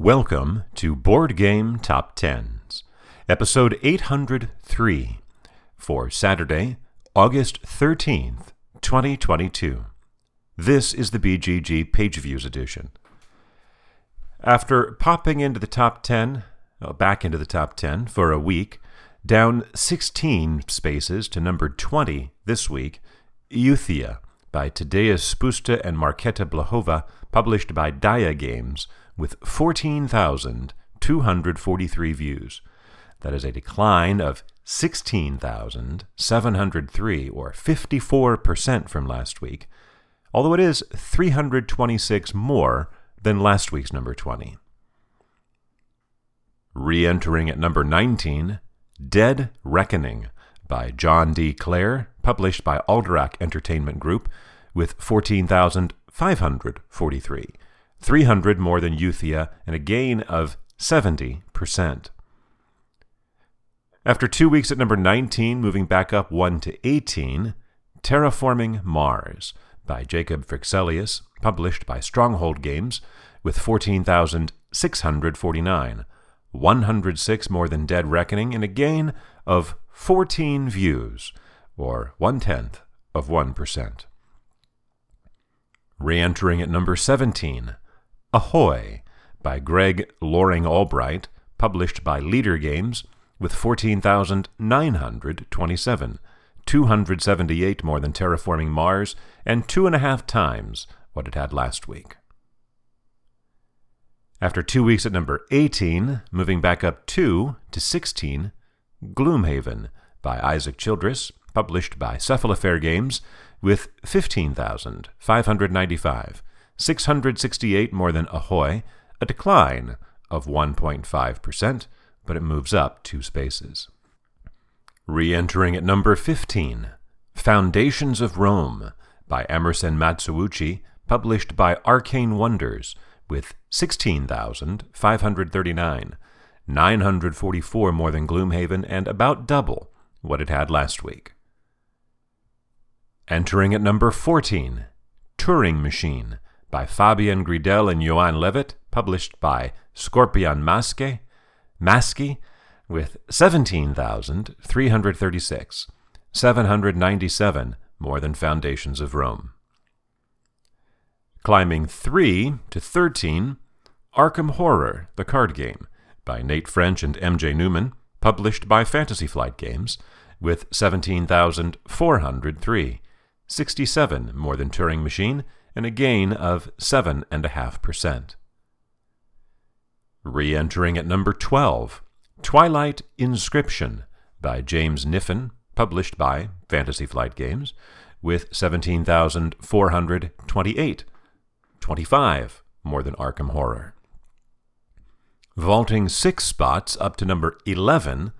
Welcome to Board Game Top Tens, episode 803 for Saturday, August 13th, 2022. This is the BGG Page Views edition. After popping into the top 10, uh, back into the top 10 for a week, down 16 spaces to number 20 this week, Euthia by Tadeusz Spusta and Marketa Blahova, published by Dia Games, with 14,243 views. That is a decline of 16,703, or 54% from last week, although it is 326 more than last week's number 20. Re entering at number 19, Dead Reckoning by John D. Clair, published by Alderac Entertainment Group, with 14,543, 300 more than Euthia, and a gain of 70%. After two weeks at number 19, moving back up 1 to 18, Terraforming Mars by Jacob Fryxelius, published by Stronghold Games, with 14,649, 106 more than Dead Reckoning, and a gain of 14 views, or one tenth of 1%. Re entering at number 17, Ahoy by Greg Loring Albright, published by Leder Games, with 14,927, 278 more than Terraforming Mars, and two and a half times what it had last week. After two weeks at number 18, moving back up two to 16, Gloomhaven by Isaac Childres, published by Cephalofair Games, with 15,595, 668 more than Ahoy, a decline of 1.5%, but it moves up two spaces. Re entering at number 15, Foundations of Rome by Emerson Matsuuchi, published by Arcane Wonders, with 16,539, 944 more than Gloomhaven, and about double what it had last week. Entering at number 14, Turing Machine by Fabien Gridel and Johan Levitt, published by Scorpion Masque, Masky, with 17,336, 797 more than Foundations of Rome. Climbing 3 to 13, Arkham Horror, the card game, by Nate French and MJ Newman, published by Fantasy Flight Games, with 17,403, 67 more than Turing Machine, and a gain of 7.5%. Re entering at number 12, Twilight Inscription by James Niffen, published by Fantasy Flight Games, with 17,428, 25 more than Arkham Horror. Vaulting six spots up to number 11,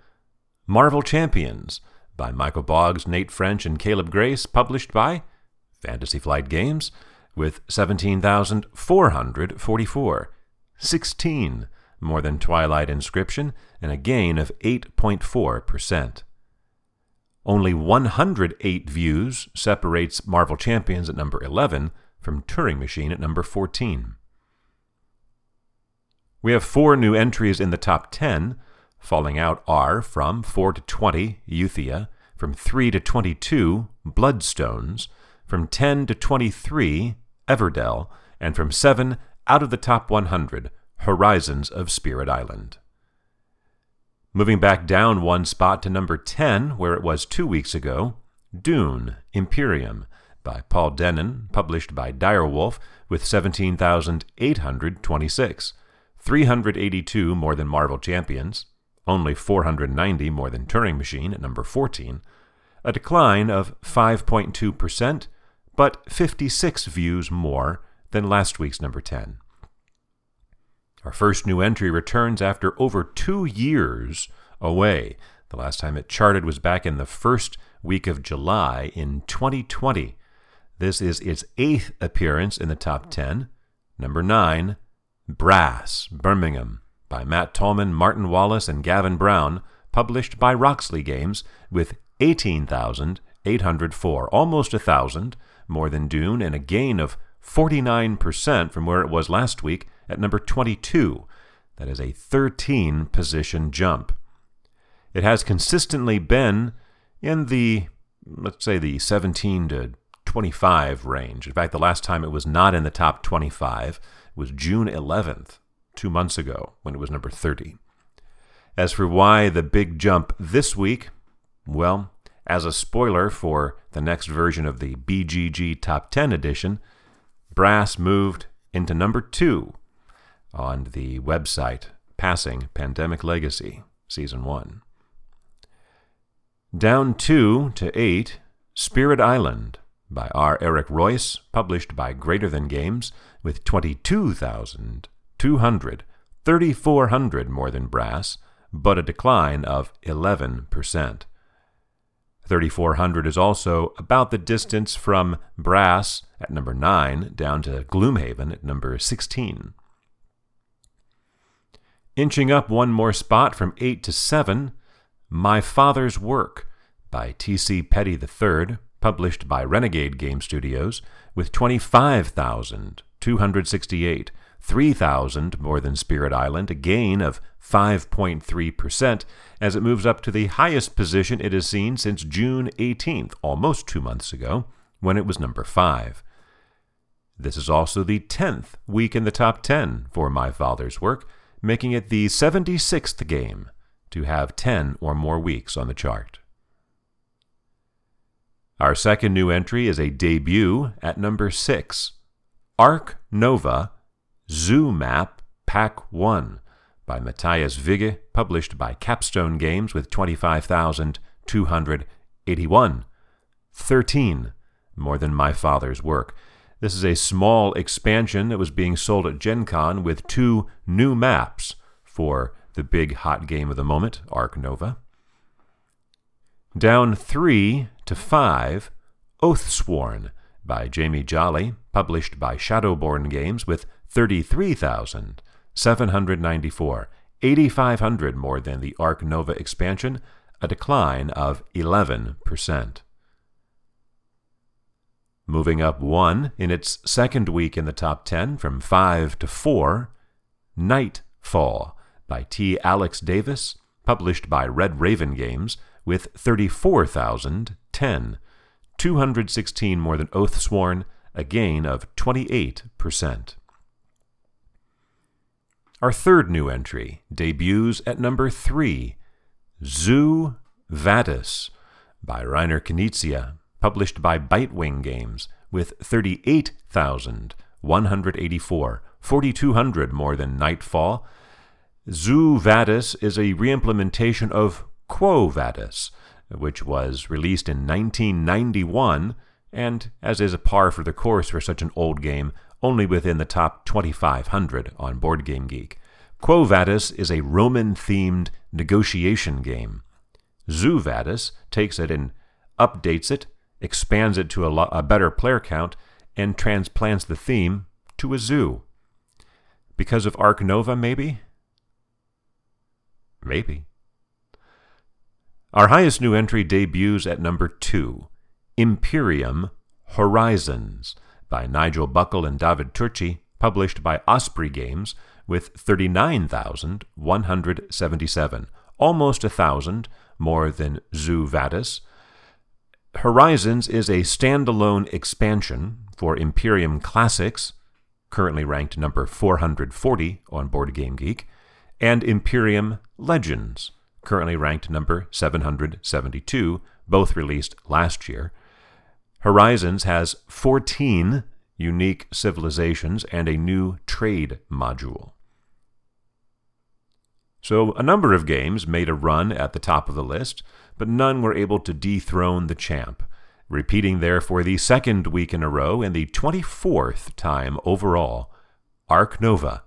Marvel Champions by Michael Boggs, Nate French, and Caleb Grace, published by Fantasy Flight Games, with 17,444, 16 more than Twilight Inscription, and a gain of 8.4%. Only 108 views separates Marvel Champions at number 11 from Turing Machine at number 14. We have four new entries in the top 10. Falling out are from 4 to 20, Euthia, from 3 to 22, Bloodstones, from 10 to 23, Everdell, and from 7 out of the top 100, Horizons of Spirit Island. Moving back down one spot to number 10, where it was two weeks ago, Dune Imperium by Paul Dennen, published by Direwolf, with 17,826, 382 more than Marvel Champions, only 490 more than Turing Machine at number 14, a decline of 5.2%, but 56 views more than last week's number 10. Our first new entry returns after over two years away. The last time it charted was back in the first week of July in 2020. This is its eighth appearance in the top 10. Number 9, Brass, Birmingham, by Matt Tolman, Martin Wallace, and Gavin Brown, published by Roxley Games, with 18,804, almost a thousand, more than Dune, and a gain of 49% from where it was last week at number 22. That is a 13 position jump. It has consistently been in the, let's say, the 17 to 25 range. In fact, the last time it was not in the top 25 was June 11th, two months ago, when it was number 30. As for why the big jump this week, well, as a spoiler for the next version of the BGG Top 10 edition, Brass moved into number two on the website Passing Pandemic Legacy, Season 1. Down 2 to 8, Spirit Island by R. Eric Reuss, published by Greater Than Games, with 22,200, 3,400 more than Brass, but a decline of 11%. 3400 is also about the distance from Brass at number 9 down to Gloomhaven at number 16. Inching up one more spot from 8 to 7, My Father's Work by T.C. Petty III, published by Renegade Game Studios, with 25,268, 3,000 more than Spirit Island, a gain of 5.3% as it moves up to the highest position it has seen since June 18th, almost two months ago, when it was number 5. This is also the 10th week in the top 10 for My Father's Work, making it the 76th game to have 10 or more weeks on the chart. Our second new entry is a debut at number 6 Ark Nova Zoo Map Pack 1 by Matthias Wigge, published by Capstone Games with 25,281. 13, more than my father's work. This is a small expansion that was being sold at Gen Con with two new maps for the big hot game of the moment, Ark Nova. Down 3 to 5, Oathsworn by Jamie Jolly, published by Shadowborne Games with 33,000. 794, 8,500 more than the Ark Nova expansion, a decline of 11%. Moving up one in its second week in the top 10 from 5 to 4, Nightfall by T. Alex Davis, published by Red Raven Games, with 34,010, 216 more than Oathsworn, a gain of 28%. Our third new entry debuts at number three Zoo Vadis by Reiner Knizia, published by Bitewing Games, with 38,184, 4,200 more than Nightfall. Zoo Vadis is a reimplementation of Quo Vadis, which was released in 1991 and, as is a par for the course for such an old game, only within the top 2,500 on BoardGameGeek. Game Quo Vadis is a Roman themed negotiation game. Zoo Vadis takes it and updates it, expands it to a, lo- a better player count, and transplants the theme to a zoo. Because of Ark Nova, maybe? Maybe. Our highest new entry debuts at number two Imperium Horizons by Nigel Buckle and David Turczi, published by Osprey Games, with 39,177, almost a thousand more than Zoo Vadis. Horizons is a standalone expansion for Imperium Classics, currently ranked number 440 on Board Game Geek, and Imperium Legends, currently ranked number 772, both released last year. Horizons has 14 unique civilizations and a new trade module. So, a number of games made a run at the top of the list, but none were able to dethrone the champ, repeating there for the second week in a row and the 24th time overall Ark Nova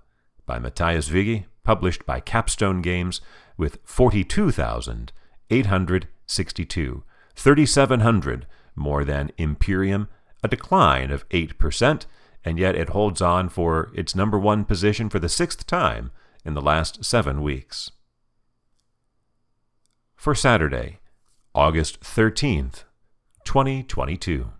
by Matthias Wigge, published by Capstone Games, with 42,862, 3,700 more than Imperium, a decline of 8%, and yet it holds on for its number one position for the sixth time in the last seven weeks. For Saturday, August 13th, 2022.